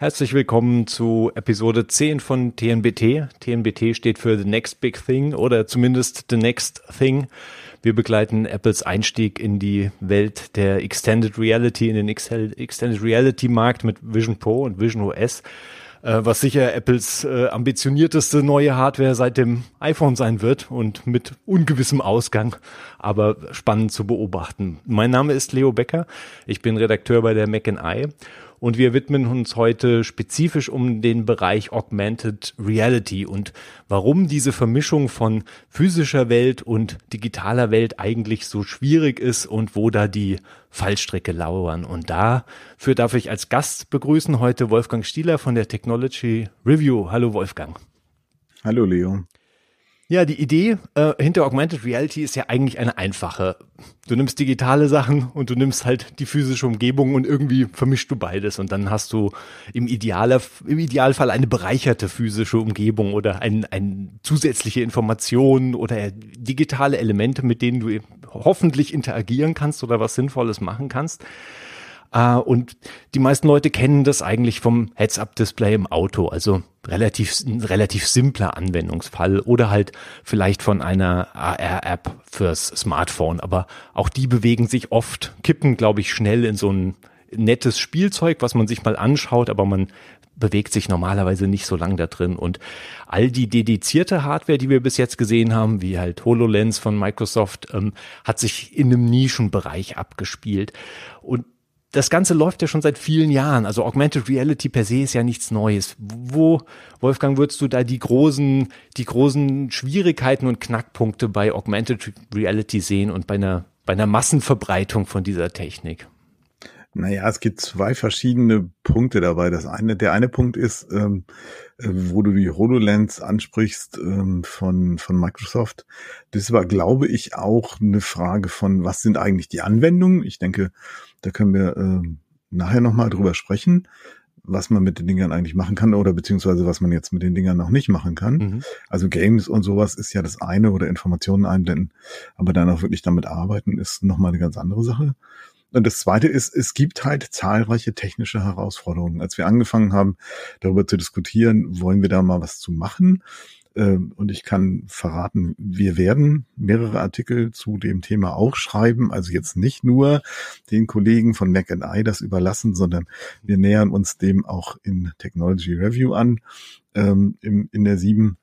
Herzlich willkommen zu Episode 10 von TNBT. TNBT steht für The Next Big Thing oder zumindest The Next Thing. Wir begleiten Apples Einstieg in die Welt der Extended Reality, in den Extended Reality Markt mit Vision Pro und Vision OS, äh, was sicher Apples äh, ambitionierteste neue Hardware seit dem iPhone sein wird und mit ungewissem Ausgang, aber spannend zu beobachten. Mein Name ist Leo Becker. Ich bin Redakteur bei der Mac Eye und wir widmen uns heute spezifisch um den Bereich Augmented Reality und warum diese Vermischung von physischer Welt und digitaler Welt eigentlich so schwierig ist und wo da die Fallstrecke lauern. Und dafür darf ich als Gast begrüßen heute Wolfgang Stieler von der Technology Review. Hallo Wolfgang. Hallo Leo. Ja, die Idee äh, hinter Augmented Reality ist ja eigentlich eine einfache. Du nimmst digitale Sachen und du nimmst halt die physische Umgebung und irgendwie vermischst du beides und dann hast du im, Idealer, im Idealfall eine bereicherte physische Umgebung oder ein, ein zusätzliche Informationen oder digitale Elemente, mit denen du hoffentlich interagieren kannst oder was Sinnvolles machen kannst. Äh, und die meisten Leute kennen das eigentlich vom Heads-Up-Display im Auto, also relativ, relativ simpler Anwendungsfall oder halt vielleicht von einer AR-App fürs Smartphone. Aber auch die bewegen sich oft, kippen, glaube ich, schnell in so ein nettes Spielzeug, was man sich mal anschaut, aber man bewegt sich normalerweise nicht so lang da drin. Und all die dedizierte Hardware, die wir bis jetzt gesehen haben, wie halt HoloLens von Microsoft, ähm, hat sich in einem Nischenbereich abgespielt. Und das Ganze läuft ja schon seit vielen Jahren. Also Augmented Reality per se ist ja nichts Neues. Wo, Wolfgang, würdest du da die großen, die großen Schwierigkeiten und Knackpunkte bei Augmented Reality sehen und bei einer, bei einer Massenverbreitung von dieser Technik? Naja, es gibt zwei verschiedene Punkte dabei. Das eine, der eine Punkt ist, ähm, äh, wo du die HoloLens ansprichst ähm, von, von Microsoft. Das war, glaube ich, auch eine Frage von, was sind eigentlich die Anwendungen? Ich denke, da können wir äh, nachher nochmal drüber sprechen, was man mit den Dingern eigentlich machen kann oder beziehungsweise was man jetzt mit den Dingern noch nicht machen kann. Mhm. Also Games und sowas ist ja das eine oder Informationen einblenden, aber dann auch wirklich damit arbeiten ist nochmal eine ganz andere Sache. Und das Zweite ist, es gibt halt zahlreiche technische Herausforderungen. Als wir angefangen haben, darüber zu diskutieren, wollen wir da mal was zu machen. Ähm, und ich kann verraten, wir werden mehrere Artikel zu dem Thema auch schreiben. Also jetzt nicht nur den Kollegen von Mac and I das überlassen, sondern wir nähern uns dem auch in Technology Review an, ähm, in der sieben.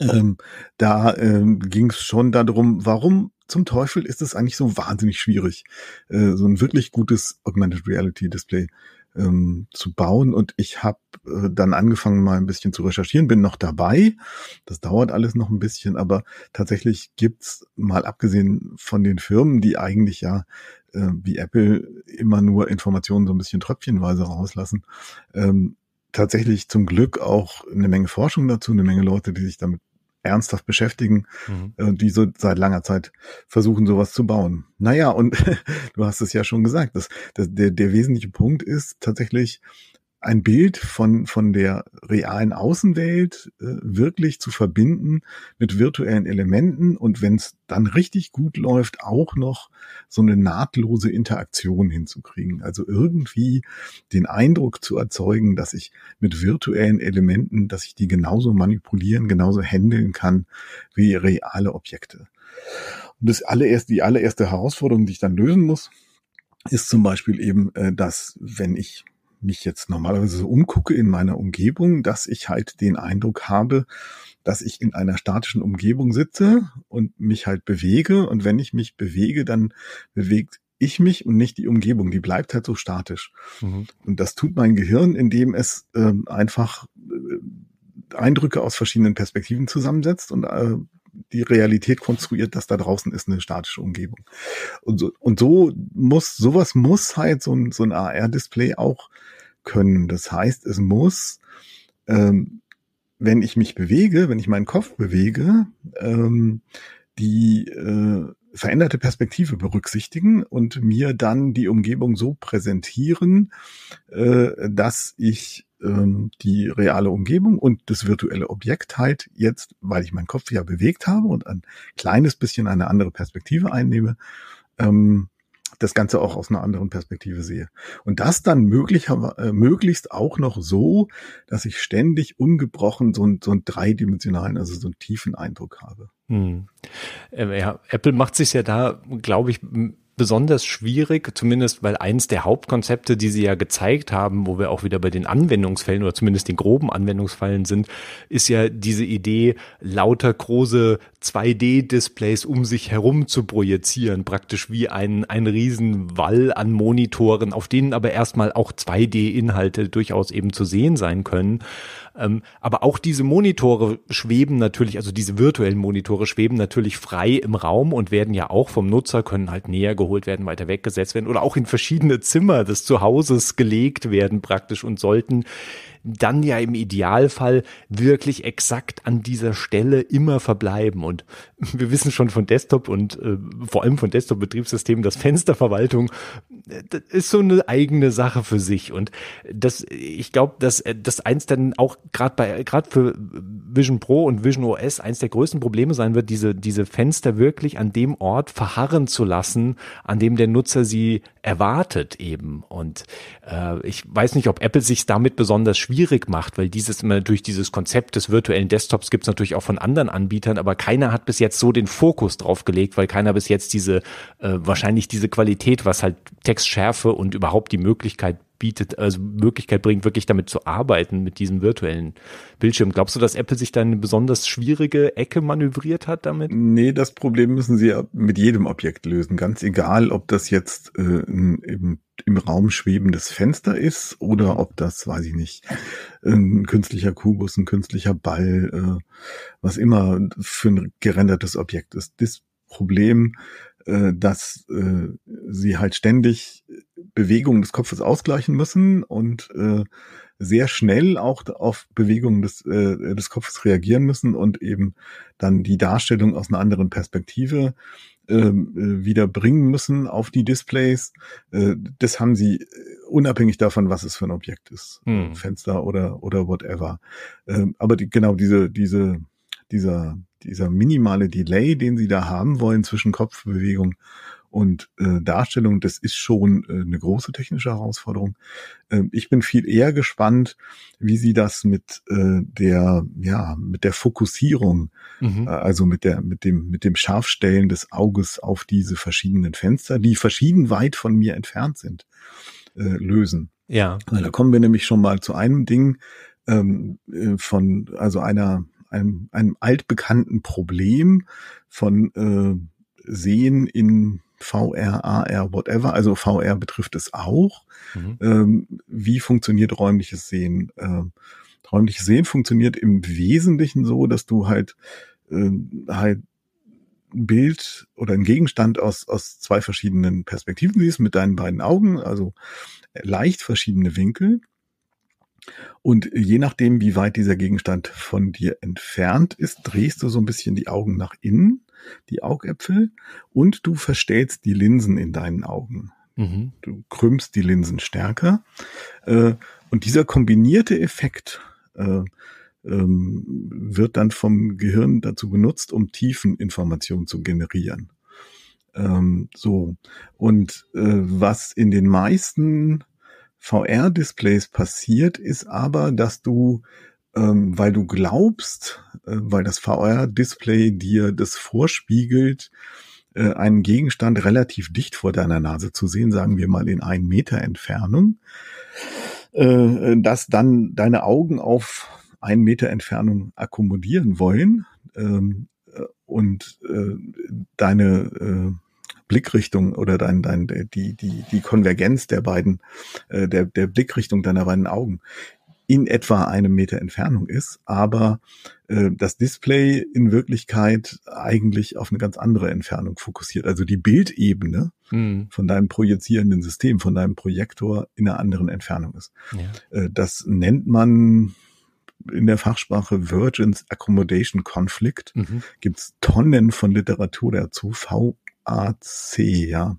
Ähm, da ähm, ging es schon darum, warum zum Teufel ist es eigentlich so wahnsinnig schwierig, äh, so ein wirklich gutes Augmented Reality Display ähm, zu bauen. Und ich habe äh, dann angefangen, mal ein bisschen zu recherchieren, bin noch dabei. Das dauert alles noch ein bisschen, aber tatsächlich gibt's mal abgesehen von den Firmen, die eigentlich ja äh, wie Apple immer nur Informationen so ein bisschen tröpfchenweise rauslassen, ähm, tatsächlich zum Glück auch eine Menge Forschung dazu, eine Menge Leute, die sich damit ernsthaft beschäftigen, mhm. Äh, die so seit langer Zeit versuchen, sowas zu bauen. Naja, und du hast es ja schon gesagt, dass, dass der, der wesentliche Punkt ist tatsächlich, ein Bild von, von der realen Außenwelt äh, wirklich zu verbinden mit virtuellen Elementen und wenn es dann richtig gut läuft, auch noch so eine nahtlose Interaktion hinzukriegen. Also irgendwie den Eindruck zu erzeugen, dass ich mit virtuellen Elementen, dass ich die genauso manipulieren, genauso handeln kann wie reale Objekte. Und das allererste, die allererste Herausforderung, die ich dann lösen muss, ist zum Beispiel eben, äh, dass wenn ich mich jetzt normalerweise so umgucke in meiner Umgebung, dass ich halt den Eindruck habe, dass ich in einer statischen Umgebung sitze und mich halt bewege. Und wenn ich mich bewege, dann bewegt ich mich und nicht die Umgebung. Die bleibt halt so statisch. Mhm. Und das tut mein Gehirn, indem es äh, einfach äh, Eindrücke aus verschiedenen Perspektiven zusammensetzt und äh, die Realität konstruiert, dass da draußen ist eine statische Umgebung. Und so, und so muss, sowas muss halt so ein, so ein AR-Display auch können. Das heißt, es muss, ähm, wenn ich mich bewege, wenn ich meinen Kopf bewege, ähm, die äh, veränderte Perspektive berücksichtigen und mir dann die Umgebung so präsentieren, äh, dass ich ähm, die reale Umgebung und das virtuelle Objekt halt jetzt, weil ich meinen Kopf ja bewegt habe und ein kleines bisschen eine andere Perspektive einnehme, ähm, das Ganze auch aus einer anderen Perspektive sehe. Und das dann äh, möglichst auch noch so, dass ich ständig ungebrochen so, ein, so einen dreidimensionalen, also so einen tiefen Eindruck habe. Hm. Äh, ja, Apple macht sich ja da, glaube ich, besonders schwierig, zumindest weil eins der Hauptkonzepte, die sie ja gezeigt haben, wo wir auch wieder bei den Anwendungsfällen oder zumindest den groben Anwendungsfällen sind, ist ja diese Idee, lauter große 2D-Displays um sich herum zu projizieren, praktisch wie ein, ein Riesenwall an Monitoren, auf denen aber erstmal auch 2D-Inhalte durchaus eben zu sehen sein können. Ähm, aber auch diese Monitore schweben natürlich, also diese virtuellen Monitore schweben natürlich frei im Raum und werden ja auch vom Nutzer, können halt näher werden, weiter weggesetzt werden oder auch in verschiedene Zimmer des Zuhauses gelegt werden praktisch und sollten dann ja im Idealfall wirklich exakt an dieser Stelle immer verbleiben. Und wir wissen schon von Desktop und äh, vor allem von Desktop-Betriebssystemen, dass Fensterverwaltung äh, das ist so eine eigene Sache für sich. Und das, ich glaube, dass äh, das eins dann auch gerade bei gerade für Vision Pro und Vision OS eins der größten Probleme sein wird, diese diese Fenster wirklich an dem Ort verharren zu lassen, an dem der Nutzer sie erwartet eben. Und äh, ich weiß nicht, ob Apple sich damit besonders schwierig macht, weil dieses immer durch dieses Konzept des virtuellen Desktops gibt es natürlich auch von anderen Anbietern, aber keiner hat bis jetzt so den Fokus drauf gelegt, weil keiner bis jetzt diese äh, wahrscheinlich diese Qualität, was halt Textschärfe und überhaupt die Möglichkeit bietet, also Möglichkeit bringt, wirklich damit zu arbeiten, mit diesem virtuellen Bildschirm. Glaubst du, dass Apple sich da eine besonders schwierige Ecke manövriert hat damit? Nee, das Problem müssen sie ja mit jedem Objekt lösen. Ganz egal, ob das jetzt äh, im, im Raum schwebendes Fenster ist oder ob das, weiß ich nicht, ein künstlicher Kubus, ein künstlicher Ball, äh, was immer für ein gerendertes Objekt ist. Das Problem äh, dass äh, sie halt ständig Bewegungen des Kopfes ausgleichen müssen und äh, sehr schnell auch auf Bewegungen des, äh, des Kopfes reagieren müssen und eben dann die Darstellung aus einer anderen Perspektive ähm, äh, wieder bringen müssen auf die Displays. Äh, das haben sie äh, unabhängig davon, was es für ein Objekt ist, hm. Fenster oder oder whatever. Äh, aber die, genau diese diese dieser dieser minimale Delay, den sie da haben wollen zwischen Kopfbewegung und äh, Darstellung, das ist schon äh, eine große technische Herausforderung. Ähm, ich bin viel eher gespannt, wie sie das mit äh, der ja mit der Fokussierung, mhm. äh, also mit der mit dem mit dem Scharfstellen des Auges auf diese verschiedenen Fenster, die verschieden weit von mir entfernt sind, äh, lösen. Ja. Weil da kommen wir nämlich schon mal zu einem Ding ähm, äh, von also einer einem, einem altbekannten Problem von äh, Sehen in VR, AR, whatever. Also VR betrifft es auch. Mhm. Ähm, wie funktioniert räumliches Sehen? Äh, räumliches Sehen funktioniert im Wesentlichen so, dass du halt äh, halt ein Bild oder ein Gegenstand aus, aus zwei verschiedenen Perspektiven siehst mit deinen beiden Augen, also leicht verschiedene Winkel. Und je nachdem, wie weit dieser Gegenstand von dir entfernt ist, drehst du so ein bisschen die Augen nach innen, die Augäpfel, und du verstellst die Linsen in deinen Augen. Mhm. Du krümmst die Linsen stärker. Äh, und dieser kombinierte Effekt äh, ähm, wird dann vom Gehirn dazu benutzt, um Tiefeninformationen zu generieren. Ähm, so. Und äh, was in den meisten VR-Displays passiert, ist aber, dass du, ähm, weil du glaubst, äh, weil das VR-Display dir das vorspiegelt, äh, einen Gegenstand relativ dicht vor deiner Nase zu sehen, sagen wir mal in einen Meter Entfernung, äh, dass dann deine Augen auf einen Meter Entfernung akkommodieren wollen ähm, äh, und äh, deine äh, Blickrichtung oder dein, dein, die, die, die Konvergenz der beiden, äh, der, der Blickrichtung deiner beiden Augen in etwa einem Meter Entfernung ist, aber äh, das Display in Wirklichkeit eigentlich auf eine ganz andere Entfernung fokussiert. Also die Bildebene mhm. von deinem projizierenden System, von deinem Projektor in einer anderen Entfernung ist. Ja. Äh, das nennt man in der Fachsprache Virgin's Accommodation Conflict. Mhm. Gibt es Tonnen von Literatur dazu. V AAC, ja.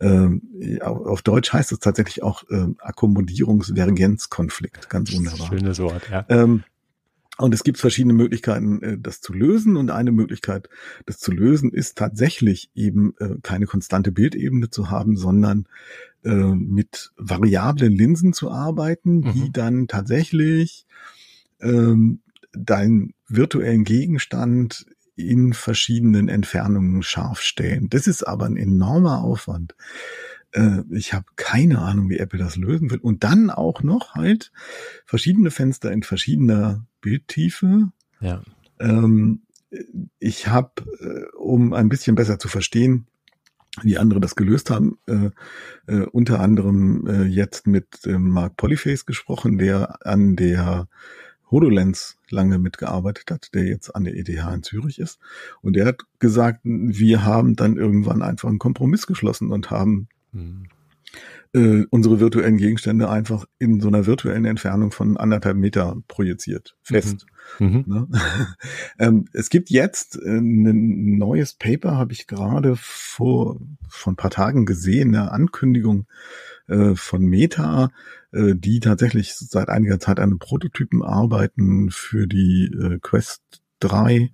Ähm, auf Deutsch heißt es tatsächlich auch ähm, Akkommodierungsvergenzkonflikt, ganz wunderbar. Schönes Wort, ja. Ähm, Und es gibt verschiedene Möglichkeiten, äh, das zu lösen. Und eine Möglichkeit, das zu lösen, ist tatsächlich eben äh, keine konstante Bildebene zu haben, sondern äh, mit variablen Linsen zu arbeiten, mhm. die dann tatsächlich ähm, deinen virtuellen Gegenstand in verschiedenen Entfernungen scharf stellen. Das ist aber ein enormer Aufwand. Äh, ich habe keine Ahnung, wie Apple das lösen will. Und dann auch noch halt verschiedene Fenster in verschiedener Bildtiefe. Ja. Ähm, ich habe, äh, um ein bisschen besser zu verstehen, wie andere das gelöst haben, äh, äh, unter anderem äh, jetzt mit Mark Polyface gesprochen, der an der HoloLens lange mitgearbeitet hat, der jetzt an der ETH in Zürich ist. Und der hat gesagt, wir haben dann irgendwann einfach einen Kompromiss geschlossen und haben mhm. äh, unsere virtuellen Gegenstände einfach in so einer virtuellen Entfernung von anderthalb Meter projiziert, fest. Mhm. Mhm. Ne? ähm, es gibt jetzt äh, ein neues Paper, habe ich gerade vor, vor ein paar Tagen gesehen, eine Ankündigung äh, von Meta, äh, die tatsächlich seit einiger Zeit an Prototypen arbeiten für die äh, Quest 3,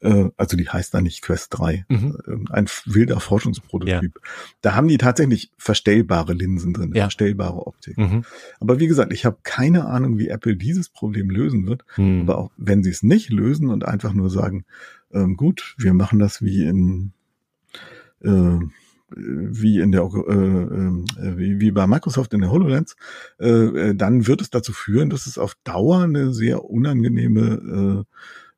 äh, also die heißt da nicht Quest 3, mhm. Äh, ein wilder Forschungsprototyp. Ja. Da haben die tatsächlich verstellbare Linsen drin, ja. verstellbare Optik. Mhm. Aber wie gesagt, ich habe keine Ahnung, wie Apple dieses Problem lösen wird. Mhm. Aber auch wenn sie es nicht lösen und einfach nur sagen, ähm, gut, wir machen das wie in äh, wie in der äh, äh, wie, wie bei Microsoft in der HoloLens, äh, äh, dann wird es dazu führen, dass es auf Dauer eine sehr unangenehme äh,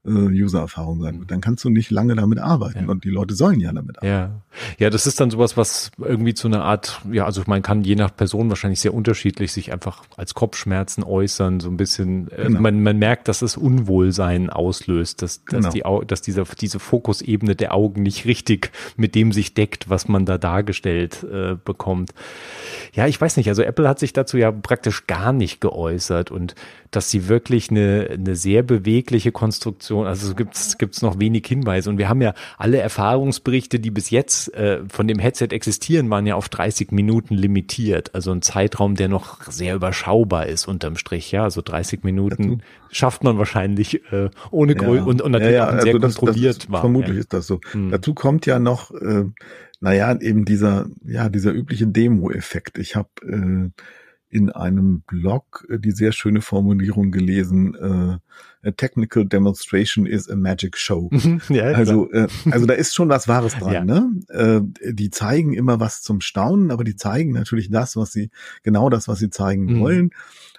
äh, User-Erfahrung sein wird. Dann kannst du nicht lange damit arbeiten ja. und die Leute sollen ja damit arbeiten. Ja. ja, das ist dann sowas, was irgendwie zu einer Art, ja, also man kann je nach Person wahrscheinlich sehr unterschiedlich sich einfach als Kopfschmerzen äußern, so ein bisschen, äh, genau. man, man merkt, dass es Unwohlsein auslöst, dass, dass, genau. die, dass diese, diese Fokusebene der Augen nicht richtig mit dem sich deckt, was man da dargestellt äh, bekommt. Ja, ich weiß nicht, also Apple hat sich dazu ja praktisch gar nicht geäußert und dass sie wirklich eine, eine sehr bewegliche Konstruktion, also gibt's gibt's noch wenig Hinweise. Und wir haben ja alle Erfahrungsberichte, die bis jetzt äh, von dem Headset existieren, waren ja auf 30 Minuten limitiert. Also ein Zeitraum, der noch sehr überschaubar ist unterm Strich. Ja, also 30 Minuten schafft man wahrscheinlich äh, ohne ja. Grö und, und natürlich ja, ja, auch sehr also das, kontrolliert das war. Vermutlich ja. ist das so. Hm. Dazu kommt ja noch, äh, naja, eben dieser, ja, dieser übliche Demo-Effekt. Ich habe äh, in einem Blog äh, die sehr schöne Formulierung gelesen, äh, a technical demonstration is a magic show. ja, also, äh, also da ist schon was Wahres dran. Ja. Ne? Äh, die zeigen immer was zum Staunen, aber die zeigen natürlich das, was sie, genau das, was sie zeigen mhm. wollen.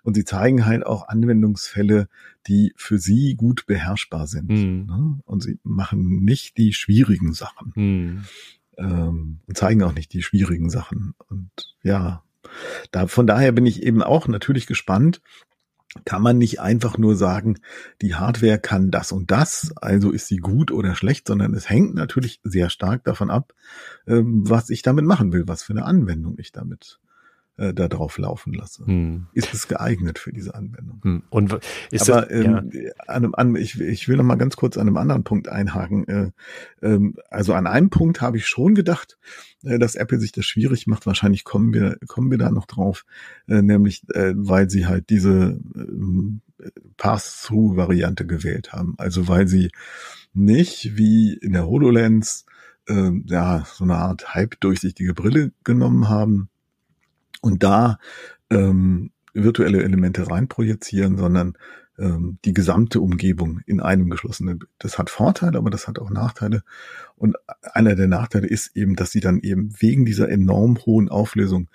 Und sie zeigen halt auch Anwendungsfälle, die für sie gut beherrschbar sind. Mhm. Ne? Und sie machen nicht die schwierigen Sachen. Mhm. Ähm, und zeigen auch nicht die schwierigen Sachen. Und ja, da, von daher bin ich eben auch natürlich gespannt. Kann man nicht einfach nur sagen, die Hardware kann das und das, also ist sie gut oder schlecht, sondern es hängt natürlich sehr stark davon ab, ähm, was ich damit machen will, was für eine Anwendung ich damit äh, da drauf laufen lasse. Hm. Ist es geeignet für diese Anwendung? Hm. Und ist Aber das, ähm, ja. an einem, an, ich, ich will noch mal ganz kurz an einem anderen Punkt einhaken. Äh, ähm, also an einem Punkt habe ich schon gedacht, äh, dass Apple sich das schwierig macht. Wahrscheinlich kommen wir kommen wir da noch drauf, äh, nämlich äh, weil sie halt diese äh, Pass-through-Variante gewählt haben. Also weil sie nicht wie in der HoloLens äh, ja so eine Art halbdurchsichtige Brille genommen haben und da ähm, virtuelle Elemente reinprojizieren, sondern ähm, die gesamte Umgebung in einem geschlossenen. Das hat Vorteile, aber das hat auch Nachteile. Und einer der Nachteile ist eben, dass sie dann eben wegen dieser enorm hohen Auflösung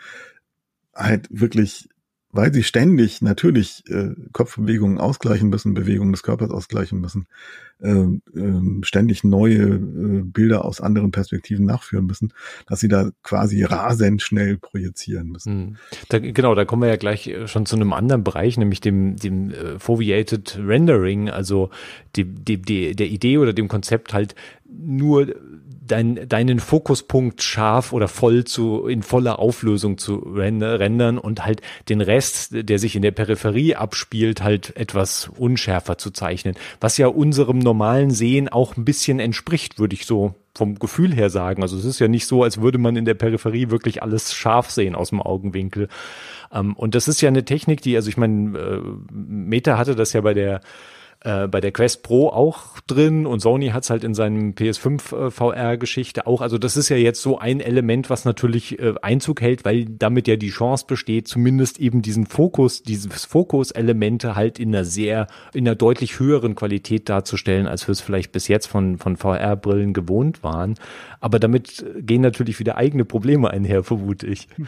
halt wirklich weil sie ständig natürlich äh, Kopfbewegungen ausgleichen müssen, Bewegungen des Körpers ausgleichen müssen, äh, äh, ständig neue äh, Bilder aus anderen Perspektiven nachführen müssen, dass sie da quasi rasend schnell projizieren müssen. Hm. Da, genau, da kommen wir ja gleich äh, schon zu einem anderen Bereich, nämlich dem, dem äh, Foveated Rendering, also die, die, die, der Idee oder dem Konzept halt nur dein, deinen Fokuspunkt scharf oder voll zu, in voller Auflösung zu rendern und halt den Rest, der sich in der Peripherie abspielt, halt etwas unschärfer zu zeichnen. Was ja unserem normalen Sehen auch ein bisschen entspricht, würde ich so vom Gefühl her sagen. Also es ist ja nicht so, als würde man in der Peripherie wirklich alles scharf sehen aus dem Augenwinkel. Ähm, und das ist ja eine Technik, die, also ich meine, äh, Meta hatte das ja bei der äh, bei der Quest Pro auch drin und Sony hat's halt in seinem PS5 äh, VR-Geschichte auch. Also das ist ja jetzt so ein Element, was natürlich äh, Einzug hält, weil damit ja die Chance besteht, zumindest eben diesen Fokus, dieses Fokus-Elemente halt in einer sehr, in einer deutlich höheren Qualität darzustellen, als wir es vielleicht bis jetzt von, von VR-Brillen gewohnt waren. Aber damit gehen natürlich wieder eigene Probleme einher, vermute ich.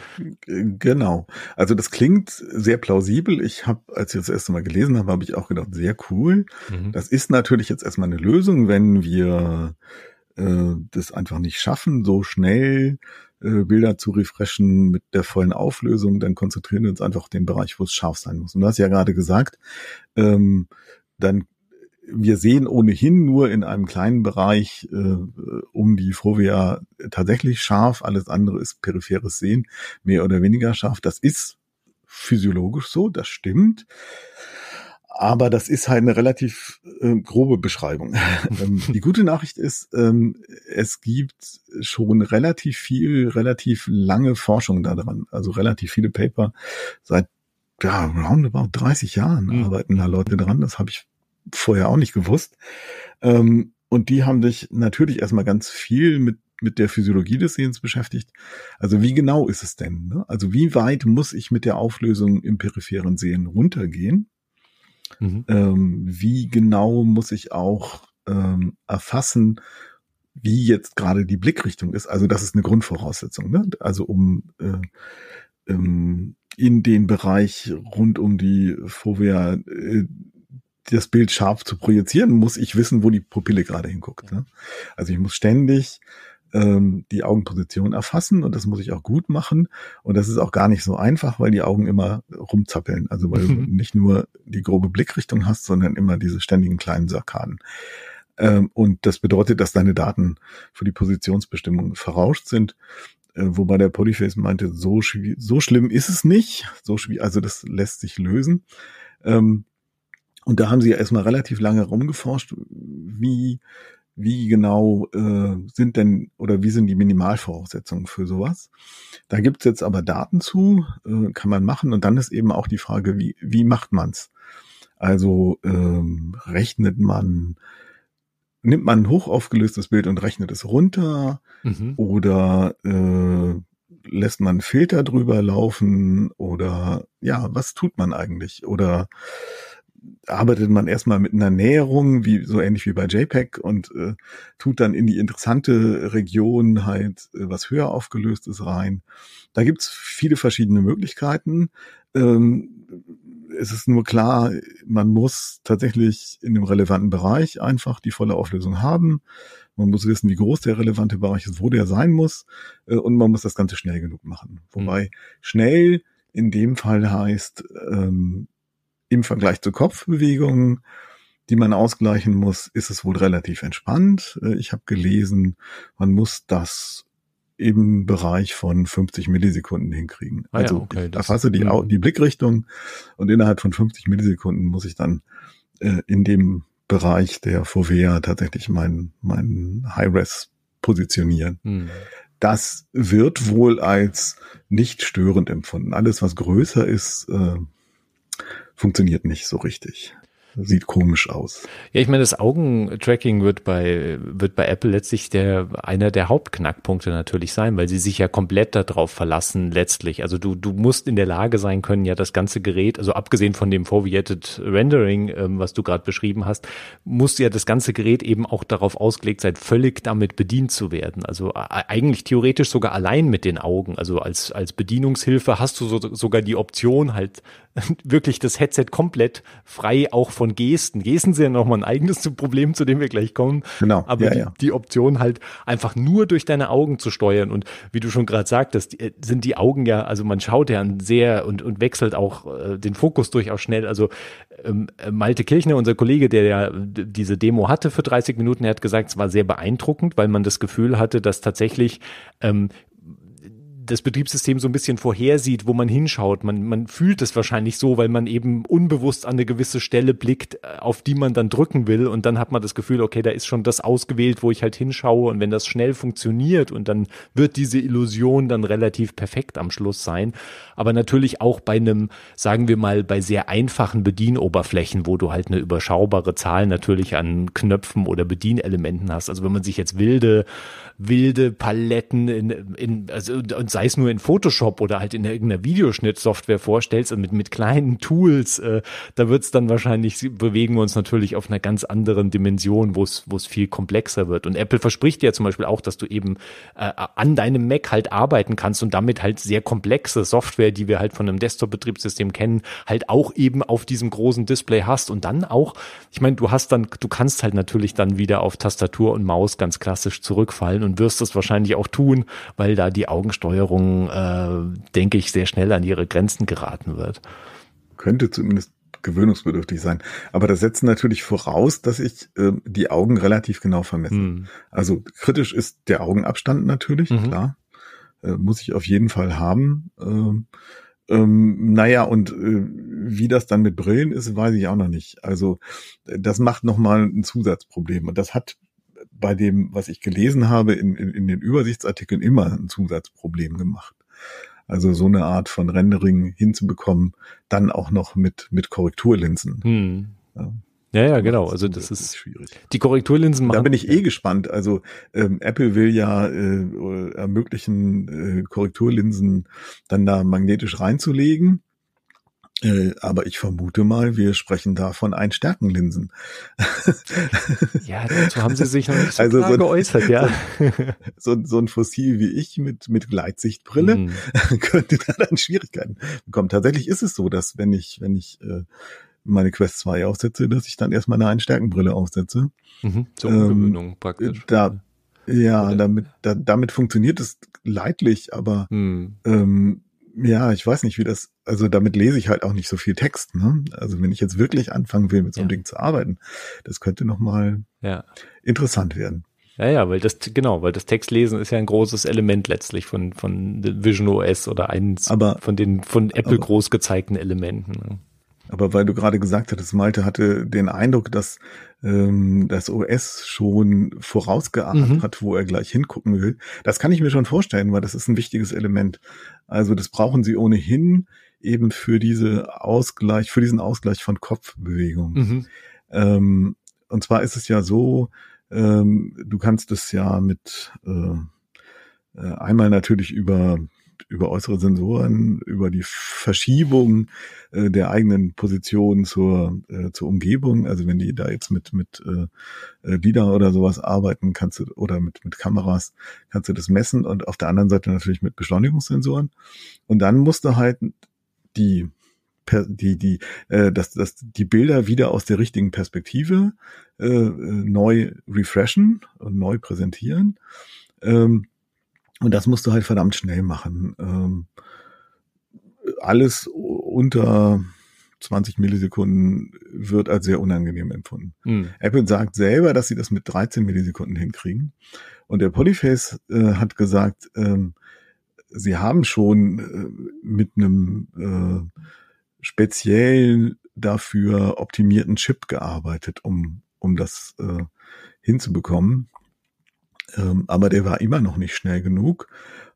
Genau. Also das klingt sehr plausibel. Ich habe, als ich das erste Mal gelesen habe, habe ich auch gedacht, sehr cool. Mhm. Das ist natürlich jetzt erstmal eine Lösung, wenn wir äh, das einfach nicht schaffen, so schnell äh, Bilder zu refreshen mit der vollen Auflösung, dann konzentrieren wir uns einfach auf den Bereich, wo es scharf sein muss. Und du hast ja gerade gesagt, ähm, dann wir sehen ohnehin nur in einem kleinen Bereich äh, um die Fovea tatsächlich scharf. Alles andere ist peripheres Sehen, mehr oder weniger scharf. Das ist physiologisch so, das stimmt. Aber das ist halt eine relativ äh, grobe Beschreibung. Ähm, die gute Nachricht ist, ähm, es gibt schon relativ viel, relativ lange Forschung daran. Also relativ viele Paper seit ja, roundabout 30 Jahren mhm. arbeiten da Leute dran. Das habe ich vorher auch nicht gewusst. Ähm, und die haben sich natürlich erstmal ganz viel mit mit der Physiologie des Sehens beschäftigt. Also wie genau ist es denn? Ne? Also wie weit muss ich mit der Auflösung im peripheren Sehen runtergehen? Mhm. Ähm, wie genau muss ich auch ähm, erfassen, wie jetzt gerade die Blickrichtung ist? Also das ist eine Grundvoraussetzung. Ne? Also um äh, ähm, in den Bereich rund um die Fovea äh, das Bild scharf zu projizieren, muss ich wissen, wo die Pupille gerade hinguckt. Ne? Also ich muss ständig ähm, die Augenposition erfassen und das muss ich auch gut machen. Und das ist auch gar nicht so einfach, weil die Augen immer rumzappeln. Also weil mhm. du nicht nur die grobe Blickrichtung hast, sondern immer diese ständigen kleinen Sarkaden. Ähm, und das bedeutet, dass deine Daten für die Positionsbestimmung verrauscht sind. Äh, wobei der Polyface meinte, so, so schlimm ist es nicht. So also das lässt sich lösen. Ähm, und da haben sie ja erstmal relativ lange rumgeforscht, wie, wie genau äh, sind denn oder wie sind die Minimalvoraussetzungen für sowas. Da gibt's jetzt aber Daten zu, äh, kann man machen. Und dann ist eben auch die Frage, wie, wie macht man's? Also ähm, rechnet man, nimmt man ein hochaufgelöstes Bild und rechnet es runter mhm. oder äh, lässt man Filter drüber laufen oder ja, was tut man eigentlich? Oder arbeitet man erstmal mit einer Näherung, wie so ähnlich wie bei JPEG und äh, tut dann in die interessante Region halt äh, was höher aufgelöstes rein. Da gibt's viele verschiedene Möglichkeiten. Ähm, es ist nur klar, man muss tatsächlich in dem relevanten Bereich einfach die volle Auflösung haben. Man muss wissen, wie groß der relevante Bereich ist, wo der sein muss, äh, und man muss das Ganze schnell genug machen. Wobei mhm. schnell in dem Fall heißt, ähm, im Vergleich zu Kopfbewegungen, die man ausgleichen muss, ist es wohl relativ entspannt. Äh, ich habe gelesen, man muss das im Bereich von 50 Millisekunden hinkriegen. Ah, also ja, okay, ich erfasse die, mhm. die Blickrichtung und innerhalb von 50 Millisekunden muss ich dann äh, in dem Bereich der Fovea tatsächlich meinen mein High-Res positionieren. Mhm. Das wird wohl als nicht störend empfunden. Alles, was größer ist, äh, funktioniert nicht so richtig sieht komisch aus. Ja, ich meine, das Augentracking wird bei, wird bei Apple letztlich der, einer der Hauptknackpunkte natürlich sein, weil sie sich ja komplett darauf verlassen, letztlich. Also du, du musst in der Lage sein können, ja das ganze Gerät, also abgesehen von dem Foveated Rendering, ähm, was du gerade beschrieben hast, muss ja das ganze Gerät eben auch darauf ausgelegt sein, völlig damit bedient zu werden. Also eigentlich theoretisch sogar allein mit den Augen. Also als, als Bedienungshilfe hast du so, sogar die Option halt wirklich das Headset komplett frei auch von von Gesten. Gesten sind ja nochmal ein eigenes Problem, zu dem wir gleich kommen. Genau. Aber ja, die, ja. die, Option halt einfach nur durch deine Augen zu steuern. Und wie du schon gerade sagtest, äh, sind die Augen ja, also man schaut ja sehr und, und wechselt auch äh, den Fokus durchaus schnell. Also ähm, Malte Kirchner, unser Kollege, der ja diese Demo hatte für 30 Minuten, er hat gesagt, es war sehr beeindruckend, weil man das Gefühl hatte, dass tatsächlich ähm, das Betriebssystem so ein bisschen vorhersieht, wo man hinschaut. Man, man fühlt es wahrscheinlich so, weil man eben unbewusst an eine gewisse Stelle blickt, äh, auf die man dann drücken will. Und dann hat man das Gefühl, okay, da ist schon das ausgewählt, wo ich halt hinschaue. Und wenn das schnell funktioniert und dann wird diese Illusion dann relativ perfekt am Schluss sein. Aber natürlich auch bei einem, sagen wir mal, bei sehr einfachen Bedienoberflächen, wo du halt eine überschaubare Zahl natürlich an Knöpfen oder Bedienelementen hast. Also wenn man sich jetzt wilde, wilde Paletten in, in also und sei es nur in Photoshop oder halt in irgendeiner Videoschnittsoftware vorstellst und mit, mit kleinen Tools, äh, da wird's dann wahrscheinlich, bewegen wir uns natürlich auf einer ganz anderen Dimension, wo es es viel komplexer wird. Und Apple verspricht ja zum Beispiel auch, dass du eben äh, an deinem Mac halt arbeiten kannst und damit halt sehr komplexe Software, die wir halt von einem Desktop-Betriebssystem kennen, halt auch eben auf diesem großen Display hast und dann auch, ich meine, du hast dann, du kannst halt natürlich dann wieder auf Tastatur und Maus ganz klassisch zurückfallen und wirst es wahrscheinlich auch tun, weil da die Augensteuerung, äh, denke ich, sehr schnell an ihre Grenzen geraten wird. Könnte zumindest gewöhnungsbedürftig sein. Aber das setzt natürlich voraus, dass ich äh, die Augen relativ genau vermesse. Mhm. Also kritisch ist der Augenabstand natürlich, mhm. klar. Äh, muss ich auf jeden Fall haben. Ähm, ähm, naja, und äh, wie das dann mit Brillen ist, weiß ich auch noch nicht. Also das macht nochmal ein Zusatzproblem. Und das hat bei dem, was ich gelesen habe, in, in, in den Übersichtsartikeln immer ein Zusatzproblem gemacht. Also so eine Art von Rendering hinzubekommen, dann auch noch mit, mit Korrekturlinsen. Hm. Ja. Ja, ja, genau. Also das ist schwierig. Die Korrekturlinsen machen. Da bin ich eh gespannt. Also ähm, Apple will ja äh, ermöglichen, äh, Korrekturlinsen dann da magnetisch reinzulegen. Äh, aber ich vermute mal, wir sprechen da von Einstärkenlinsen. ja, dazu haben sie sich noch nicht so also klar so ein, geäußert, ja. So, so, ein Fossil wie ich mit, mit Gleitsichtbrille mm. könnte da dann Schwierigkeiten bekommen. Tatsächlich ist es so, dass wenn ich, wenn ich äh, meine Quest 2 aufsetze, dass ich dann erstmal eine Einstärkenbrille aufsetze. Mhm, zur Umgewöhnung ähm, praktisch. Da, ja, damit, da, damit funktioniert es leidlich, aber hm. ähm, ja, ich weiß nicht, wie das, also damit lese ich halt auch nicht so viel Text. Ne? Also wenn ich jetzt wirklich anfangen will, mit so einem ja. Ding zu arbeiten, das könnte nochmal ja. interessant werden. Ja, ja, weil das, genau, weil das Textlesen ist ja ein großes Element letztlich von, von Vision OS oder eins aber, von den von Apple aber, groß gezeigten Elementen. Ne? Aber weil du gerade gesagt hattest, Malte hatte den Eindruck, dass ähm, das OS schon vorausgeahnt mhm. hat, wo er gleich hingucken will. Das kann ich mir schon vorstellen, weil das ist ein wichtiges Element. Also das brauchen sie ohnehin eben für diese Ausgleich, für diesen Ausgleich von Kopfbewegungen. Mhm. Ähm, und zwar ist es ja so, ähm, du kannst es ja mit äh, äh einmal natürlich über über äußere Sensoren, über die Verschiebung äh, der eigenen Position zur, äh, zur Umgebung. Also wenn die da jetzt mit, mit äh, äh LIDAR oder sowas arbeiten, kannst du, oder mit, mit Kameras, kannst du das messen und auf der anderen Seite natürlich mit Beschleunigungssensoren. Und dann musst du halt die die die äh, dass, dass die Bilder wieder aus der richtigen Perspektive äh, äh neu refreshen und neu präsentieren ähm, und das musst du halt verdammt schnell machen. Ähm, alles unter 20 Millisekunden wird als sehr unangenehm empfunden. Mhm. Apple sagt selber, dass sie das mit 13 Millisekunden hinkriegen. Und der Polyface äh, hat gesagt, ähm, sie haben schon äh, mit einem äh, speziell dafür optimierten Chip gearbeitet, um, um das äh, hinzubekommen. Ähm, aber der war immer noch nicht schnell genug.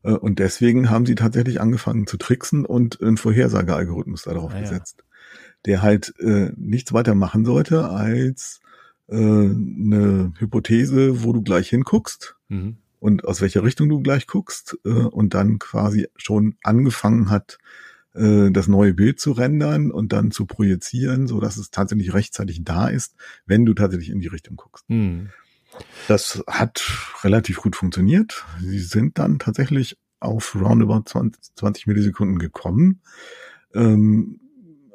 Äh, und deswegen haben sie tatsächlich angefangen zu tricksen und einen Vorhersagealgorithmus darauf ah, gesetzt, der halt äh, nichts weiter machen sollte als äh, eine Hypothese, wo du gleich hinguckst mhm. und aus welcher Richtung du gleich guckst äh, und dann quasi schon angefangen hat, äh, das neue Bild zu rendern und dann zu projizieren, so dass es tatsächlich rechtzeitig da ist, wenn du tatsächlich in die Richtung guckst. Mhm. Das hat relativ gut funktioniert. Sie sind dann tatsächlich auf roundabout 20, 20 Millisekunden gekommen. Ähm,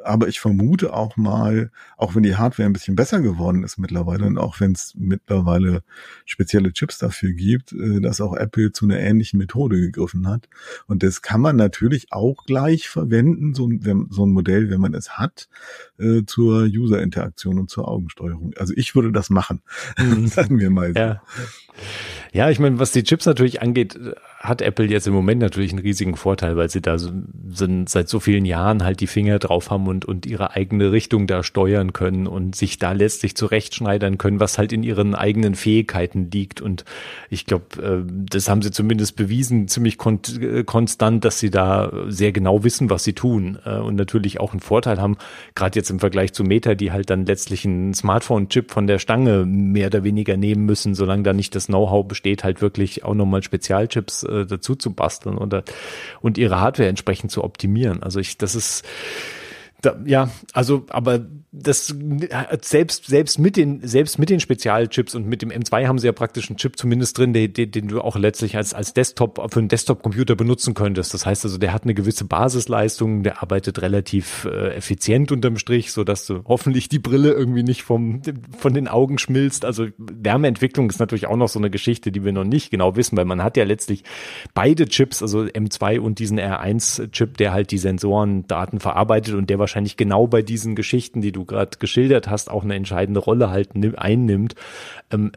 aber ich vermute auch mal, auch wenn die Hardware ein bisschen besser geworden ist mittlerweile und auch wenn es mittlerweile spezielle Chips dafür gibt, äh, dass auch Apple zu einer ähnlichen Methode gegriffen hat. Und das kann man natürlich auch gleich verwenden, so ein, so ein Modell, wenn man es hat, äh, zur User-Interaktion und zur Augensteuerung. Also ich würde das machen, mhm. sagen wir mal. So. Ja. Ja, ich meine, was die Chips natürlich angeht, hat Apple jetzt im Moment natürlich einen riesigen Vorteil, weil sie da sind seit so vielen Jahren halt die Finger drauf haben und, und ihre eigene Richtung da steuern können und sich da letztlich zurechtschneidern können, was halt in ihren eigenen Fähigkeiten liegt. Und ich glaube, äh, das haben sie zumindest bewiesen, ziemlich kon äh, konstant, dass sie da sehr genau wissen, was sie tun äh, und natürlich auch einen Vorteil haben, gerade jetzt im Vergleich zu Meta, die halt dann letztlich einen Smartphone-Chip von der Stange mehr oder weniger nehmen müssen, solange da nicht das Know-how besteht, halt wirklich auch nochmal Spezialchips äh, dazu zu basteln oder und ihre Hardware entsprechend zu optimieren. Also ich, das ist da, ja, also, aber das selbst selbst mit den selbst mit den Spezialchips und mit dem M2 haben sie ja praktisch einen Chip zumindest drin, den, den, den du auch letztlich als als Desktop für einen Desktop-Computer benutzen könntest. Das heißt also, der hat eine gewisse Basisleistung, der arbeitet relativ äh, effizient unterm Strich, so dass du hoffentlich die Brille irgendwie nicht vom von den Augen schmilzt. Also Wärmeentwicklung ist natürlich auch noch so eine Geschichte, die wir noch nicht genau wissen, weil man hat ja letztlich beide Chips, also M2 und diesen R1-Chip, der halt die Sensorendaten verarbeitet und der wahrscheinlich genau bei diesen Geschichten, die du gerade geschildert hast, auch eine entscheidende Rolle halt einnimmt. Ähm,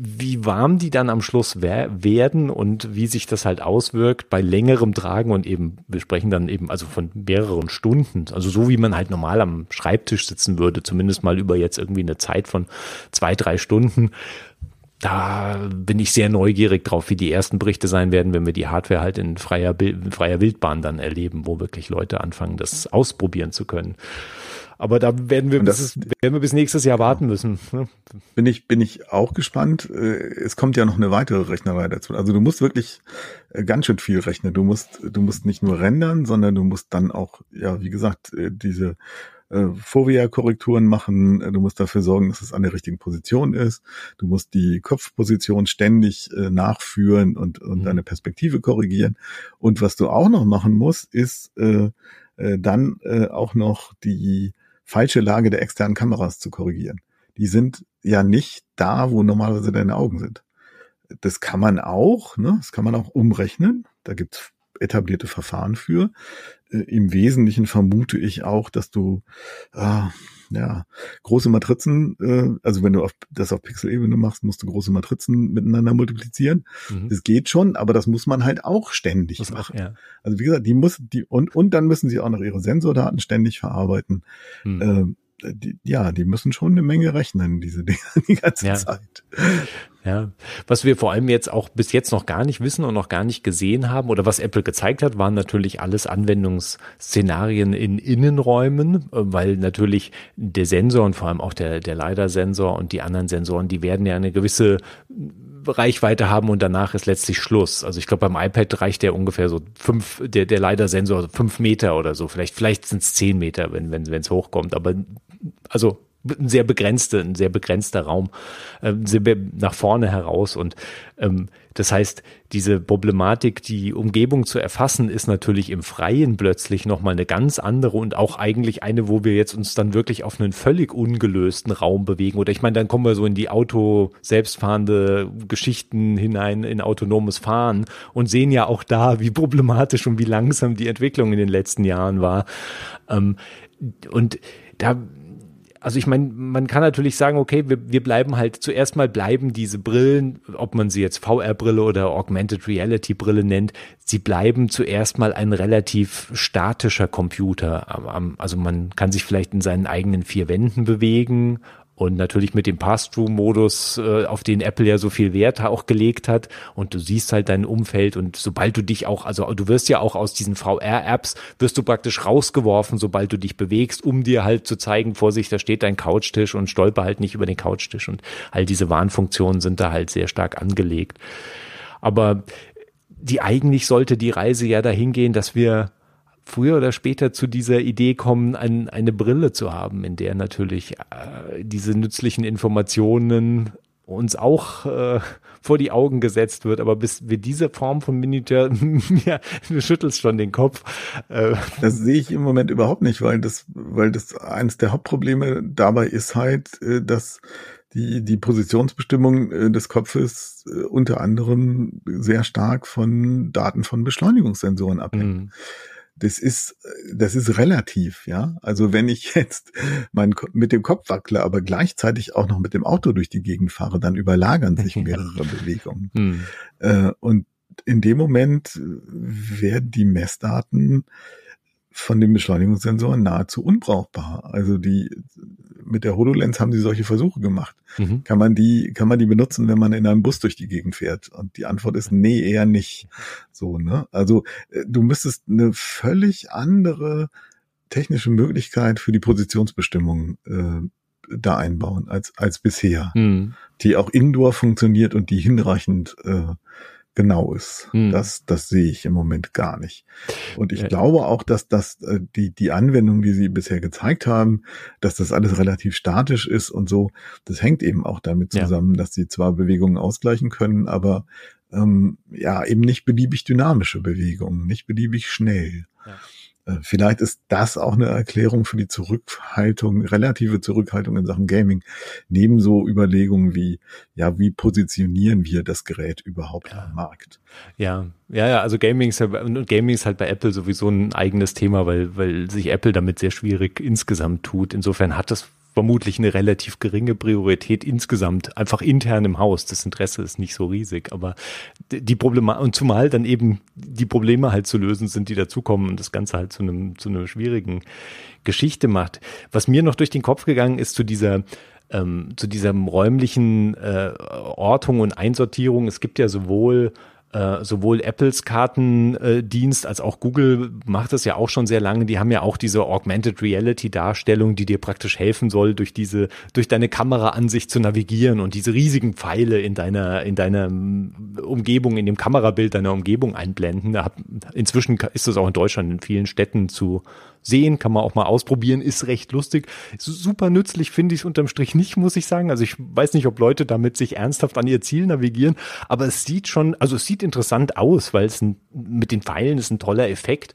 wie warm die dann am Schluss werden und wie sich das halt auswirkt bei längerem Tragen und eben, wir sprechen dann eben also von mehreren Stunden, also so wie man halt normal am Schreibtisch sitzen würde, zumindest mal über jetzt irgendwie eine Zeit von zwei, drei Stunden da bin ich sehr neugierig drauf, wie die ersten Berichte sein werden, wenn wir die Hardware halt in freier, freier Wildbahn dann erleben, wo wirklich Leute anfangen, das ausprobieren zu können. Aber da werden wir, bis, werden wir bis nächstes Jahr warten müssen. Ne? Bin ich, bin ich auch gespannt. Äh, es kommt ja noch eine weitere Rechnerei dazu. Also du musst wirklich äh, ganz schön viel rechnen. Du musst, du musst nicht nur rendern, sondern du musst dann auch, ja, wie gesagt, äh, Fovea-Korrekturen machen. Du musst dafür sorgen, dass es an der richtigen Position ist. Du musst die Kopfposition ständig äh, nachführen und, und mhm. deine Perspektive korrigieren. Und was du auch noch machen musst, ist äh, äh, dann äh, auch noch die falsche Lage der externen Kameras zu korrigieren. Die sind ja nicht da, wo normalerweise deine Augen sind. Das kann man auch, ne? das kann man auch umrechnen. Da gibt's etablierte Verfahren für. Äh, Im Wesentlichen vermute ich auch, dass du äh, ja große Matrizen, äh, also wenn du auf, das auf Pixelebene machst, musst du große Matrizen miteinander multiplizieren. Mhm. Das geht schon, aber das muss man halt auch ständig das machen. Auch, ja. Also wie gesagt, die muss die und und dann müssen sie auch noch ihre Sensordaten ständig verarbeiten. Mhm. Äh, die, ja, die müssen schon eine Menge rechnen, diese Dinge die ganze ja. Zeit. Ja, was wir vor allem jetzt auch bis jetzt noch gar nicht wissen und noch gar nicht gesehen haben oder was Apple gezeigt hat, waren natürlich alles Anwendungsszenarien in Innenräumen, äh, weil natürlich der Sensor und vor allem auch der, der LiDAR-Sensor und die anderen Sensoren, die werden ja eine gewisse Reichweite haben und danach ist letztlich Schluss. Also ich glaube, beim iPad reicht der ungefähr so fünf, der, der LiDAR-Sensor fünf Meter oder so. Vielleicht, vielleicht sind es zehn Meter, wenn, wenn, wenn es hochkommt. Aber also ein sehr begrenzter, ein sehr begrenzter Raum, äh, sehr nach vorne heraus. Und ähm, das heißt, diese Problematik, die Umgebung zu erfassen, ist natürlich im Freien plötzlich nochmal eine ganz andere und auch eigentlich eine, wo wir jetzt uns dann wirklich auf einen völlig ungelösten Raum bewegen. Oder ich meine, dann kommen wir so in die Auto selbstfahrende Geschichten hinein, in autonomes Fahren und sehen ja auch da, wie problematisch und wie langsam die Entwicklung in den letzten Jahren war. Ähm, und da also ich meine, man kann natürlich sagen, okay, wir, wir bleiben halt zuerst mal bleiben diese Brillen, ob man sie jetzt VR-Brille oder Augmented Reality-Brille nennt, sie bleiben zuerst mal ein relativ statischer Computer. Also man kann sich vielleicht in seinen eigenen vier Wänden bewegen und natürlich mit dem Pass-Through-Modus, äh, auf den Apple ja so viel Wert auch gelegt hat. Und du siehst halt dein Umfeld und sobald du dich auch, also du wirst ja auch aus diesen VR-Apps, wirst du praktisch rausgeworfen, sobald du dich bewegst, um dir halt zu zeigen, Vorsicht, da steht dein Couchtisch und stolper halt nicht über den Couchtisch. Und all diese Warnfunktionen sind da halt sehr stark angelegt. Aber die eigentlich sollte die Reise ja dahin gehen, dass wir früher oder später zu dieser Idee kommen, ein, eine Brille zu haben, in der natürlich äh, diese nützlichen Informationen uns auch äh, vor die Augen gesetzt wird. Aber bis wir diese Form von Miniatur, ja, du schüttelst schon den Kopf. Äh. Das sehe ich im Moment überhaupt nicht, weil das, weil das eines der Hauptprobleme dabei ist halt, äh, dass die, die Positionsbestimmung äh, des Kopfes äh, unter anderem sehr stark von Daten von Beschleunigungssensoren abhängt. Mhm das ist, das ist relativ, ja. Also wenn ich jetzt mein, mit dem Kopf wackle, aber gleichzeitig auch noch mit dem Auto durch die Gegend fahre, dann überlagern sich mehrere Bewegungen. Hm. Äh, und in dem Moment werden die Messdaten von den Beschleunigungssensoren nahezu unbrauchbar. Also die mit der HoloLens haben sie solche Versuche gemacht. Mhm. Kann man die, kann man die benutzen, wenn man in einem Bus durch die Gegend fährt? Und die Antwort ist nee, eher nicht. So, ne? Also äh, du müsstest eine völlig andere technische Möglichkeit für die Positionsbestimmung äh, da einbauen als als bisher, mhm. die auch indoor funktioniert und die hinreichend äh, genau ist. Hm. Das, das sehe ich im Moment gar nicht. Und ich ja. glaube auch, dass das äh, die die Anwendung, die Sie bisher gezeigt haben, dass das alles relativ statisch ist und so. Das hängt eben auch damit zusammen, ja. dass sie zwar Bewegungen ausgleichen können, aber ähm, ja eben nicht beliebig dynamische Bewegungen, nicht beliebig schnell. Ja. Äh, vielleicht ist das auch eine Erklärung für die Zurückhaltung, relative Zurückhaltung in Sachen Gaming. Neben so Überlegungen wie, ja, wie positionieren wir das Gerät überhaupt ja. am Markt? Ja, ja, ja, also Gaming ist, ja, Gaming ist halt bei Apple sowieso ein eigenes Thema, weil, weil sich Apple damit sehr schwierig insgesamt tut. Insofern hat das vermutlich eine relativ geringe Priorität insgesamt, einfach intern im Haus. Das Interesse ist nicht so riesig, aber die Probleme, und zumal dann eben die Probleme halt zu lösen sind, die dazukommen und das Ganze halt zu einem, zu einer schwierigen Geschichte macht. Was mir noch durch den Kopf gegangen ist zu dieser, ähm, zu dieser räumlichen äh, Ortung und Einsortierung. Es gibt ja sowohl äh, sowohl Apples Kartendienst als auch Google macht das ja auch schon sehr lange. Die haben ja auch diese Augmented Reality Darstellung, die dir praktisch helfen soll, durch diese, durch deine Kameraansicht zu navigieren und diese riesigen Pfeile in deiner, in deiner Umgebung, in dem Kamerabild deiner Umgebung einblenden. Inzwischen ist das auch in Deutschland in vielen Städten zu sehen, kann man auch mal ausprobieren, ist recht lustig. Super nützlich finde ich es unterm Strich nicht, muss ich sagen. Also ich weiß nicht, ob Leute damit sich ernsthaft an ihr Ziel navigieren, aber es sieht schon, also es sieht interessant aus, weil es ein, mit den Pfeilen ist ein toller Effekt.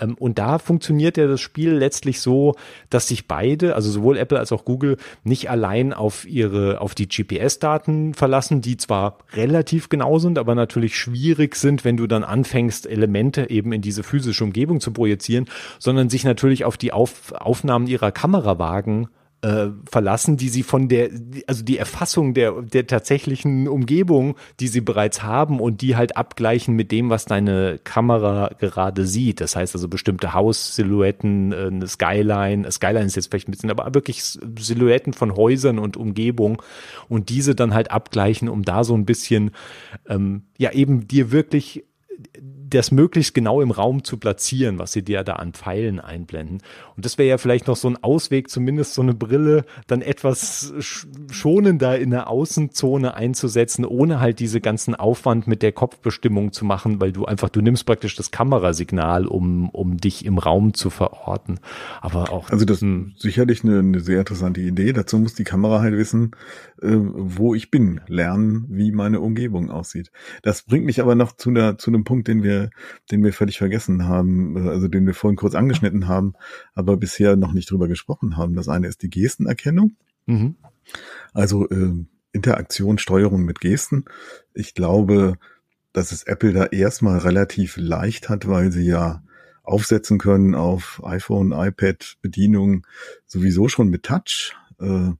Ähm, und da funktioniert ja das Spiel letztlich so, dass sich beide, also sowohl Apple als auch Google, nicht allein auf ihre, auf die GPS-Daten verlassen, die zwar relativ genau sind, aber natürlich schwierig sind, wenn du dann anfängst, Elemente eben in diese physische Umgebung zu projizieren, sondern sich natürlich auf die auf Aufnahmen ihrer Kamerawagen äh, verlassen, die sie von der, also die Erfassung der, der tatsächlichen Umgebung, die sie bereits haben und die halt abgleichen mit dem, was deine Kamera gerade sieht. Das heißt also bestimmte Haussilhouetten, äh, eine Skyline, Skyline ist jetzt vielleicht ein bisschen, aber wirklich Silhouetten von Häusern und Umgebung und diese dann halt abgleichen, um da so ein bisschen, ähm, ja eben dir wirklich das möglichst genau im Raum zu platzieren, was sie dir da an Pfeilen einblenden. Und das wäre ja vielleicht noch so ein Ausweg, zumindest so eine Brille dann etwas schonender in der Außenzone einzusetzen, ohne halt diese ganzen Aufwand mit der Kopfbestimmung zu machen, weil du einfach, du nimmst praktisch das Kamerasignal, um, um dich im Raum zu verorten. Aber auch. Also das ist sicherlich eine, eine sehr interessante Idee. Dazu muss die Kamera halt wissen, äh, wo ich bin, lernen, wie meine Umgebung aussieht. Das bringt mich aber noch zu, einer, zu einem Punkt, den wir den wir völlig vergessen haben, äh, also den wir vorhin kurz angeschnitten haben, aber bisher noch nicht drüber gesprochen haben. Das eine ist die Gestenerkennung. Mhm. Also äh, Interaktion, Steuerung mit Gesten. Ich glaube, dass es Apple da erstmal relativ leicht hat, weil sie ja aufsetzen können auf iPhone, iPad, Bedienung sowieso schon mit Touch. Äh,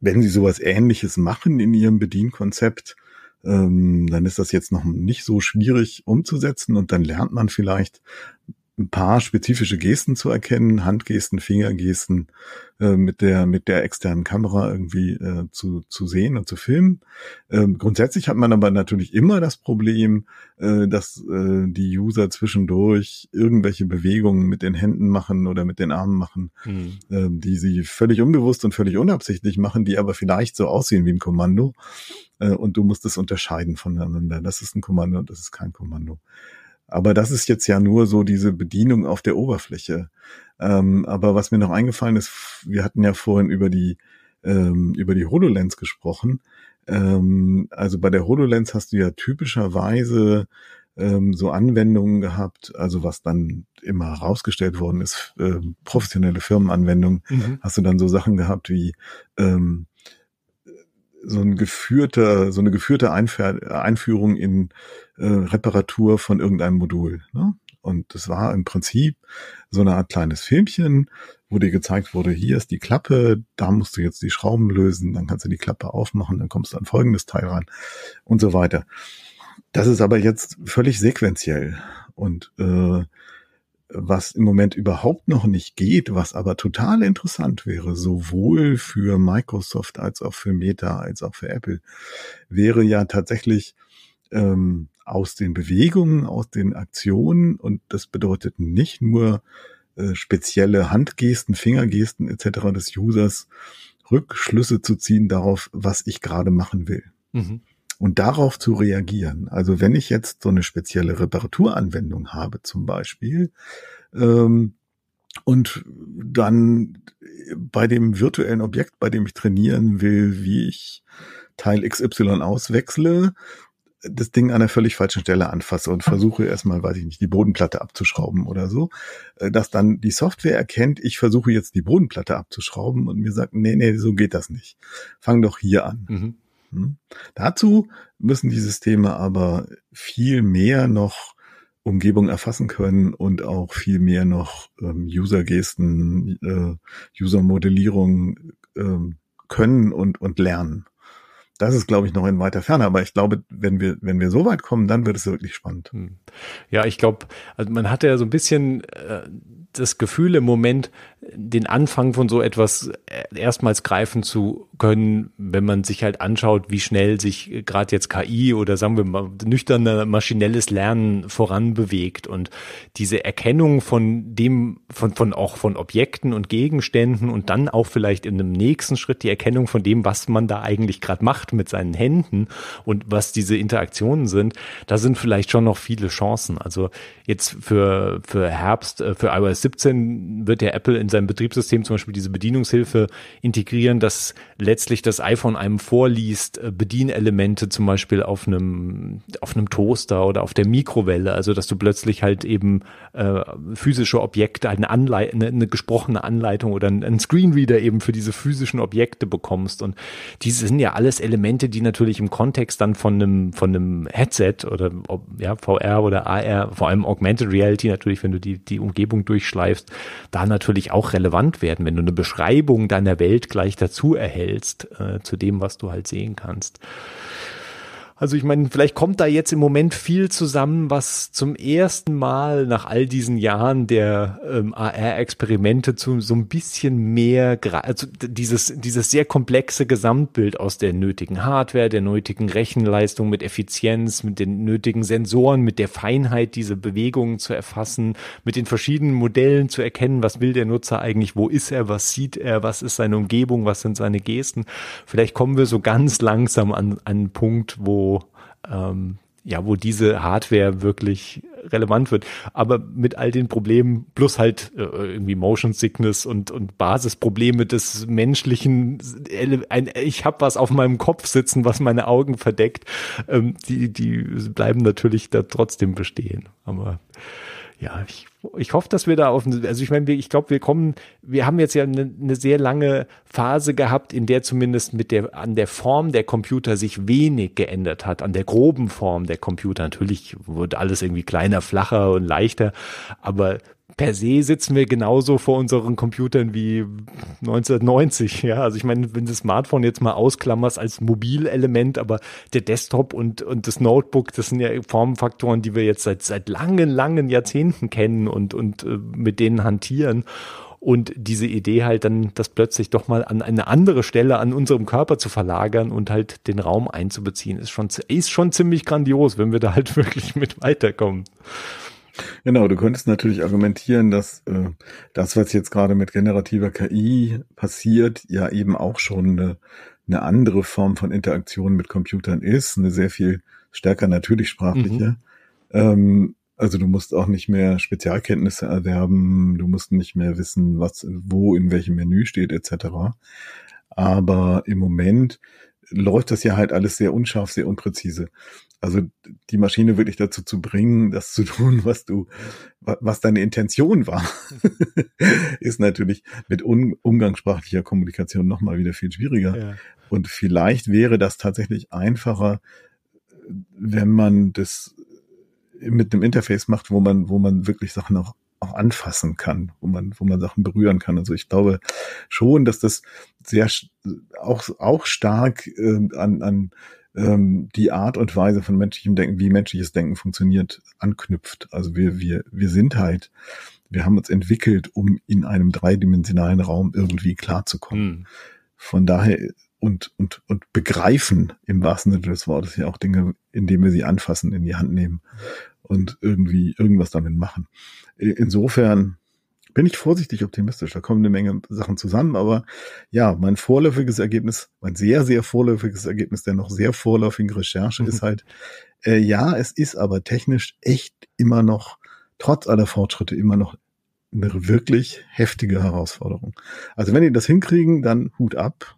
wenn sie sowas ähnliches machen in ihrem Bedienkonzept, ähm, dann ist das jetzt noch nicht so schwierig umzusetzen und dann lernt man vielleicht ein paar spezifische Gesten zu erkennen, Handgesten, Fingergesten äh, mit der mit der externen Kamera irgendwie äh, zu zu sehen und zu filmen. Ähm, grundsätzlich hat man aber natürlich immer das Problem, äh, dass äh, die User zwischendurch irgendwelche Bewegungen mit den Händen machen oder mit den Armen machen, mhm. äh, die sie völlig unbewusst und völlig unabsichtlich machen, die aber vielleicht so aussehen wie ein Kommando. Äh, und du musst es unterscheiden voneinander. Das ist ein Kommando und das ist kein Kommando. Aber das ist jetzt ja nur so diese Bedienung auf der Oberfläche. Ähm, aber was mir noch eingefallen ist, wir hatten ja vorhin über die ähm, über die HoloLens gesprochen. Ähm, also bei der HoloLens hast du ja typischerweise ähm, so Anwendungen gehabt, also was dann immer herausgestellt worden ist, äh, professionelle Firmenanwendungen, mhm. hast du dann so Sachen gehabt wie ähm, so ein geführter, so eine geführte Einführung in äh, Reparatur von irgendeinem Modul. Ne? Und das war im Prinzip so eine Art kleines Filmchen, wo dir gezeigt wurde, hier ist die Klappe, da musst du jetzt die Schrauben lösen, dann kannst du die Klappe aufmachen, dann kommst du an folgendes Teil ran und so weiter. Das ist aber jetzt völlig sequenziell und äh, was im Moment überhaupt noch nicht geht, was aber total interessant wäre, sowohl für Microsoft als auch für Meta als auch für Apple, wäre ja tatsächlich ähm, aus den Bewegungen, aus den Aktionen und das bedeutet nicht nur äh, spezielle Handgesten, Fingergesten etc. des Users Rückschlüsse zu ziehen darauf, was ich gerade machen will. Mhm. Und darauf zu reagieren. Also wenn ich jetzt so eine spezielle Reparaturanwendung habe zum Beispiel, ähm, und dann bei dem virtuellen Objekt, bei dem ich trainieren will, wie ich Teil XY auswechsle, das Ding an einer völlig falschen Stelle anfasse und versuche erstmal, weiß ich nicht, die Bodenplatte abzuschrauben oder so, äh, dass dann die Software erkennt, ich versuche jetzt die Bodenplatte abzuschrauben und mir sagt, nee, nee, so geht das nicht. Fang doch hier an. Mhm. Hm? Dazu müssen die Systeme aber viel mehr noch Umgebung erfassen können und auch viel mehr noch ähm, User-Gesten, äh, User-Modellierung ähm, können und, und lernen das ist, glaube ich, noch in weiter Ferne. Aber ich glaube, wenn wir, wenn wir so weit kommen, dann wird es wirklich spannend. Hm. Ja, ich glaube, also man hatte ja so ein bisschen äh, das Gefühl im Moment, den Anfang von so etwas äh, erstmals greifen zu können, wenn man sich halt anschaut, wie schnell sich gerade jetzt KI oder sagen wir mal nüchterne maschinelles Lernen voranbewegt und diese Erkennung von dem, von, von auch von Objekten und Gegenständen und dann auch vielleicht in einem nächsten Schritt die Erkennung von dem, was man da eigentlich gerade macht mit seinen Händen und was diese Interaktionen sind, da sind vielleicht schon noch viele Chancen. Also jetzt für, für Herbst, äh, für iOS 17 wird der Apple in seinem Betriebssystem zum Beispiel diese Bedienungshilfe integrieren, dass letztlich das iPhone einem vorliest, äh, Bedienelemente zum Beispiel auf einem, auf einem Toaster oder auf der Mikrowelle, also dass du plötzlich halt eben äh, physische Objekte, eine, Anleit eine, eine gesprochene Anleitung oder einen Screenreader eben für diese physischen Objekte bekommst. Und diese sind ja alles Elemente, die natürlich im Kontext dann von einem, von einem Headset oder ja, VR oder AR, vor allem Augmented Reality natürlich, wenn du die, die Umgebung durchschleifst, da natürlich auch relevant werden, wenn du eine Beschreibung deiner Welt gleich dazu erhältst, äh, zu dem, was du halt sehen kannst. Also ich meine, vielleicht kommt da jetzt im Moment viel zusammen, was zum ersten Mal nach all diesen Jahren der ähm, AR-Experimente zu so ein bisschen mehr, also dieses, dieses sehr komplexe Gesamtbild aus der nötigen Hardware, der nötigen Rechenleistung mit Effizienz, mit den nötigen Sensoren, mit der Feinheit, diese Bewegungen zu erfassen, mit den verschiedenen Modellen zu erkennen, was will der Nutzer eigentlich, wo ist er, was sieht er, was ist seine Umgebung, was sind seine Gesten. Vielleicht kommen wir so ganz langsam an, an einen Punkt, wo ähm, ja, wo diese Hardware wirklich relevant wird. Aber mit all den Problemen plus halt äh, irgendwie Motion Sickness und und Basisprobleme des menschlichen, ein, ich habe was auf meinem Kopf sitzen, was meine Augen verdeckt, ähm, die die bleiben natürlich da trotzdem bestehen. Aber ja, ich, ich hoffe, dass wir da auf, also ich meine, ich glaube, wir kommen, wir haben jetzt ja eine, eine sehr lange Phase gehabt, in der zumindest mit der, an der Form der Computer sich wenig geändert hat, an der groben Form der Computer. Natürlich wurde alles irgendwie kleiner, flacher und leichter, aber per se sitzen wir genauso vor unseren Computern wie 1990. Ja, also ich meine, wenn du das Smartphone jetzt mal ausklammerst als Mobilelement, aber der Desktop und, und das Notebook, das sind ja Formfaktoren, die wir jetzt seit, seit langen, langen Jahrzehnten kennen und, und äh, mit denen hantieren. Und diese Idee halt dann, das plötzlich doch mal an eine andere Stelle an unserem Körper zu verlagern und halt den Raum einzubeziehen, ist schon, ist schon ziemlich grandios, wenn wir da halt wirklich mit weiterkommen. Genau, du könntest natürlich argumentieren, dass äh, das, was jetzt gerade mit generativer KI passiert, ja eben auch schon eine, eine andere Form von Interaktion mit Computern ist, eine sehr viel stärker natürlich sprachliche. Mhm. Ähm, also du musst auch nicht mehr Spezialkenntnisse erwerben, du musst nicht mehr wissen, was wo in welchem Menü steht etc. Aber im Moment läuft das ja halt alles sehr unscharf, sehr unpräzise. Also die Maschine wirklich dazu zu bringen, das zu tun, was du, was deine Intention war, ist natürlich mit un umgangssprachlicher Kommunikation nochmal wieder viel schwieriger. Ja. Und vielleicht wäre das tatsächlich einfacher, wenn man das mit einem Interface macht, wo man, wo man wirklich Sachen auch, auch anfassen kann, wo man, wo man Sachen berühren kann. Also ich glaube schon, dass das sehr auch, auch stark äh, an, an ähm, die Art und Weise von menschlichem Denken, wie menschliches Denken funktioniert, anknüpft. Also wir, wir, wir sind halt, wir haben uns entwickelt, um in einem dreidimensionalen Raum irgendwie klarzukommen. Mhm. Von daher und, und, und begreifen im wahrsten Sinne des Wortes ja auch Dinge, indem wir sie anfassen, in die Hand nehmen und irgendwie irgendwas damit machen. Insofern bin ich vorsichtig optimistisch. Da kommen eine Menge Sachen zusammen, aber ja, mein vorläufiges Ergebnis, mein sehr, sehr vorläufiges Ergebnis der noch sehr vorläufigen Recherche mhm. ist halt, äh, ja, es ist aber technisch echt immer noch, trotz aller Fortschritte, immer noch eine wirklich heftige Herausforderung. Also wenn die das hinkriegen, dann Hut ab.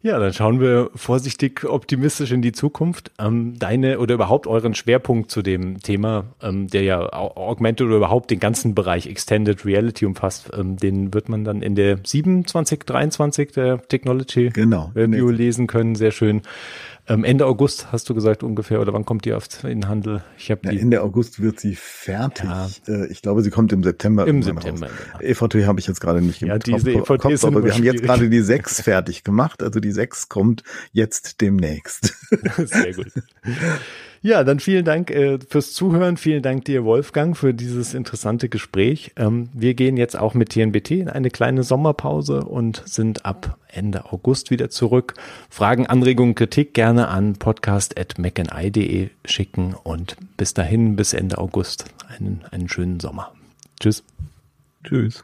Ja, dann schauen wir vorsichtig optimistisch in die Zukunft. Ähm, deine oder überhaupt euren Schwerpunkt zu dem Thema, ähm, der ja Augmented oder überhaupt den ganzen Bereich Extended Reality umfasst, ähm, den wird man dann in der 2723 der Technology genau, Review lesen können. Sehr schön. Ähm, Ende August hast du gesagt ungefähr, oder wann kommt die auf den Handel? Ich habe ja, Ende August wird sie fertig. Ja. Äh, ich glaube, sie kommt im September. Im September. Raus. EVT habe ich jetzt gerade nicht ja, diese Kopf, EVT Kopf, aber wir haben jetzt gerade die sechs fertig gemacht. Also die sechs kommt jetzt demnächst. Sehr gut. Ja, dann vielen Dank äh, fürs Zuhören. Vielen Dank dir, Wolfgang, für dieses interessante Gespräch. Ähm, wir gehen jetzt auch mit TNBT in eine kleine Sommerpause und sind ab Ende August wieder zurück. Fragen, Anregungen, Kritik gerne an podcast.mcni.de schicken und bis dahin, bis Ende August, einen, einen schönen Sommer. Tschüss. Tschüss.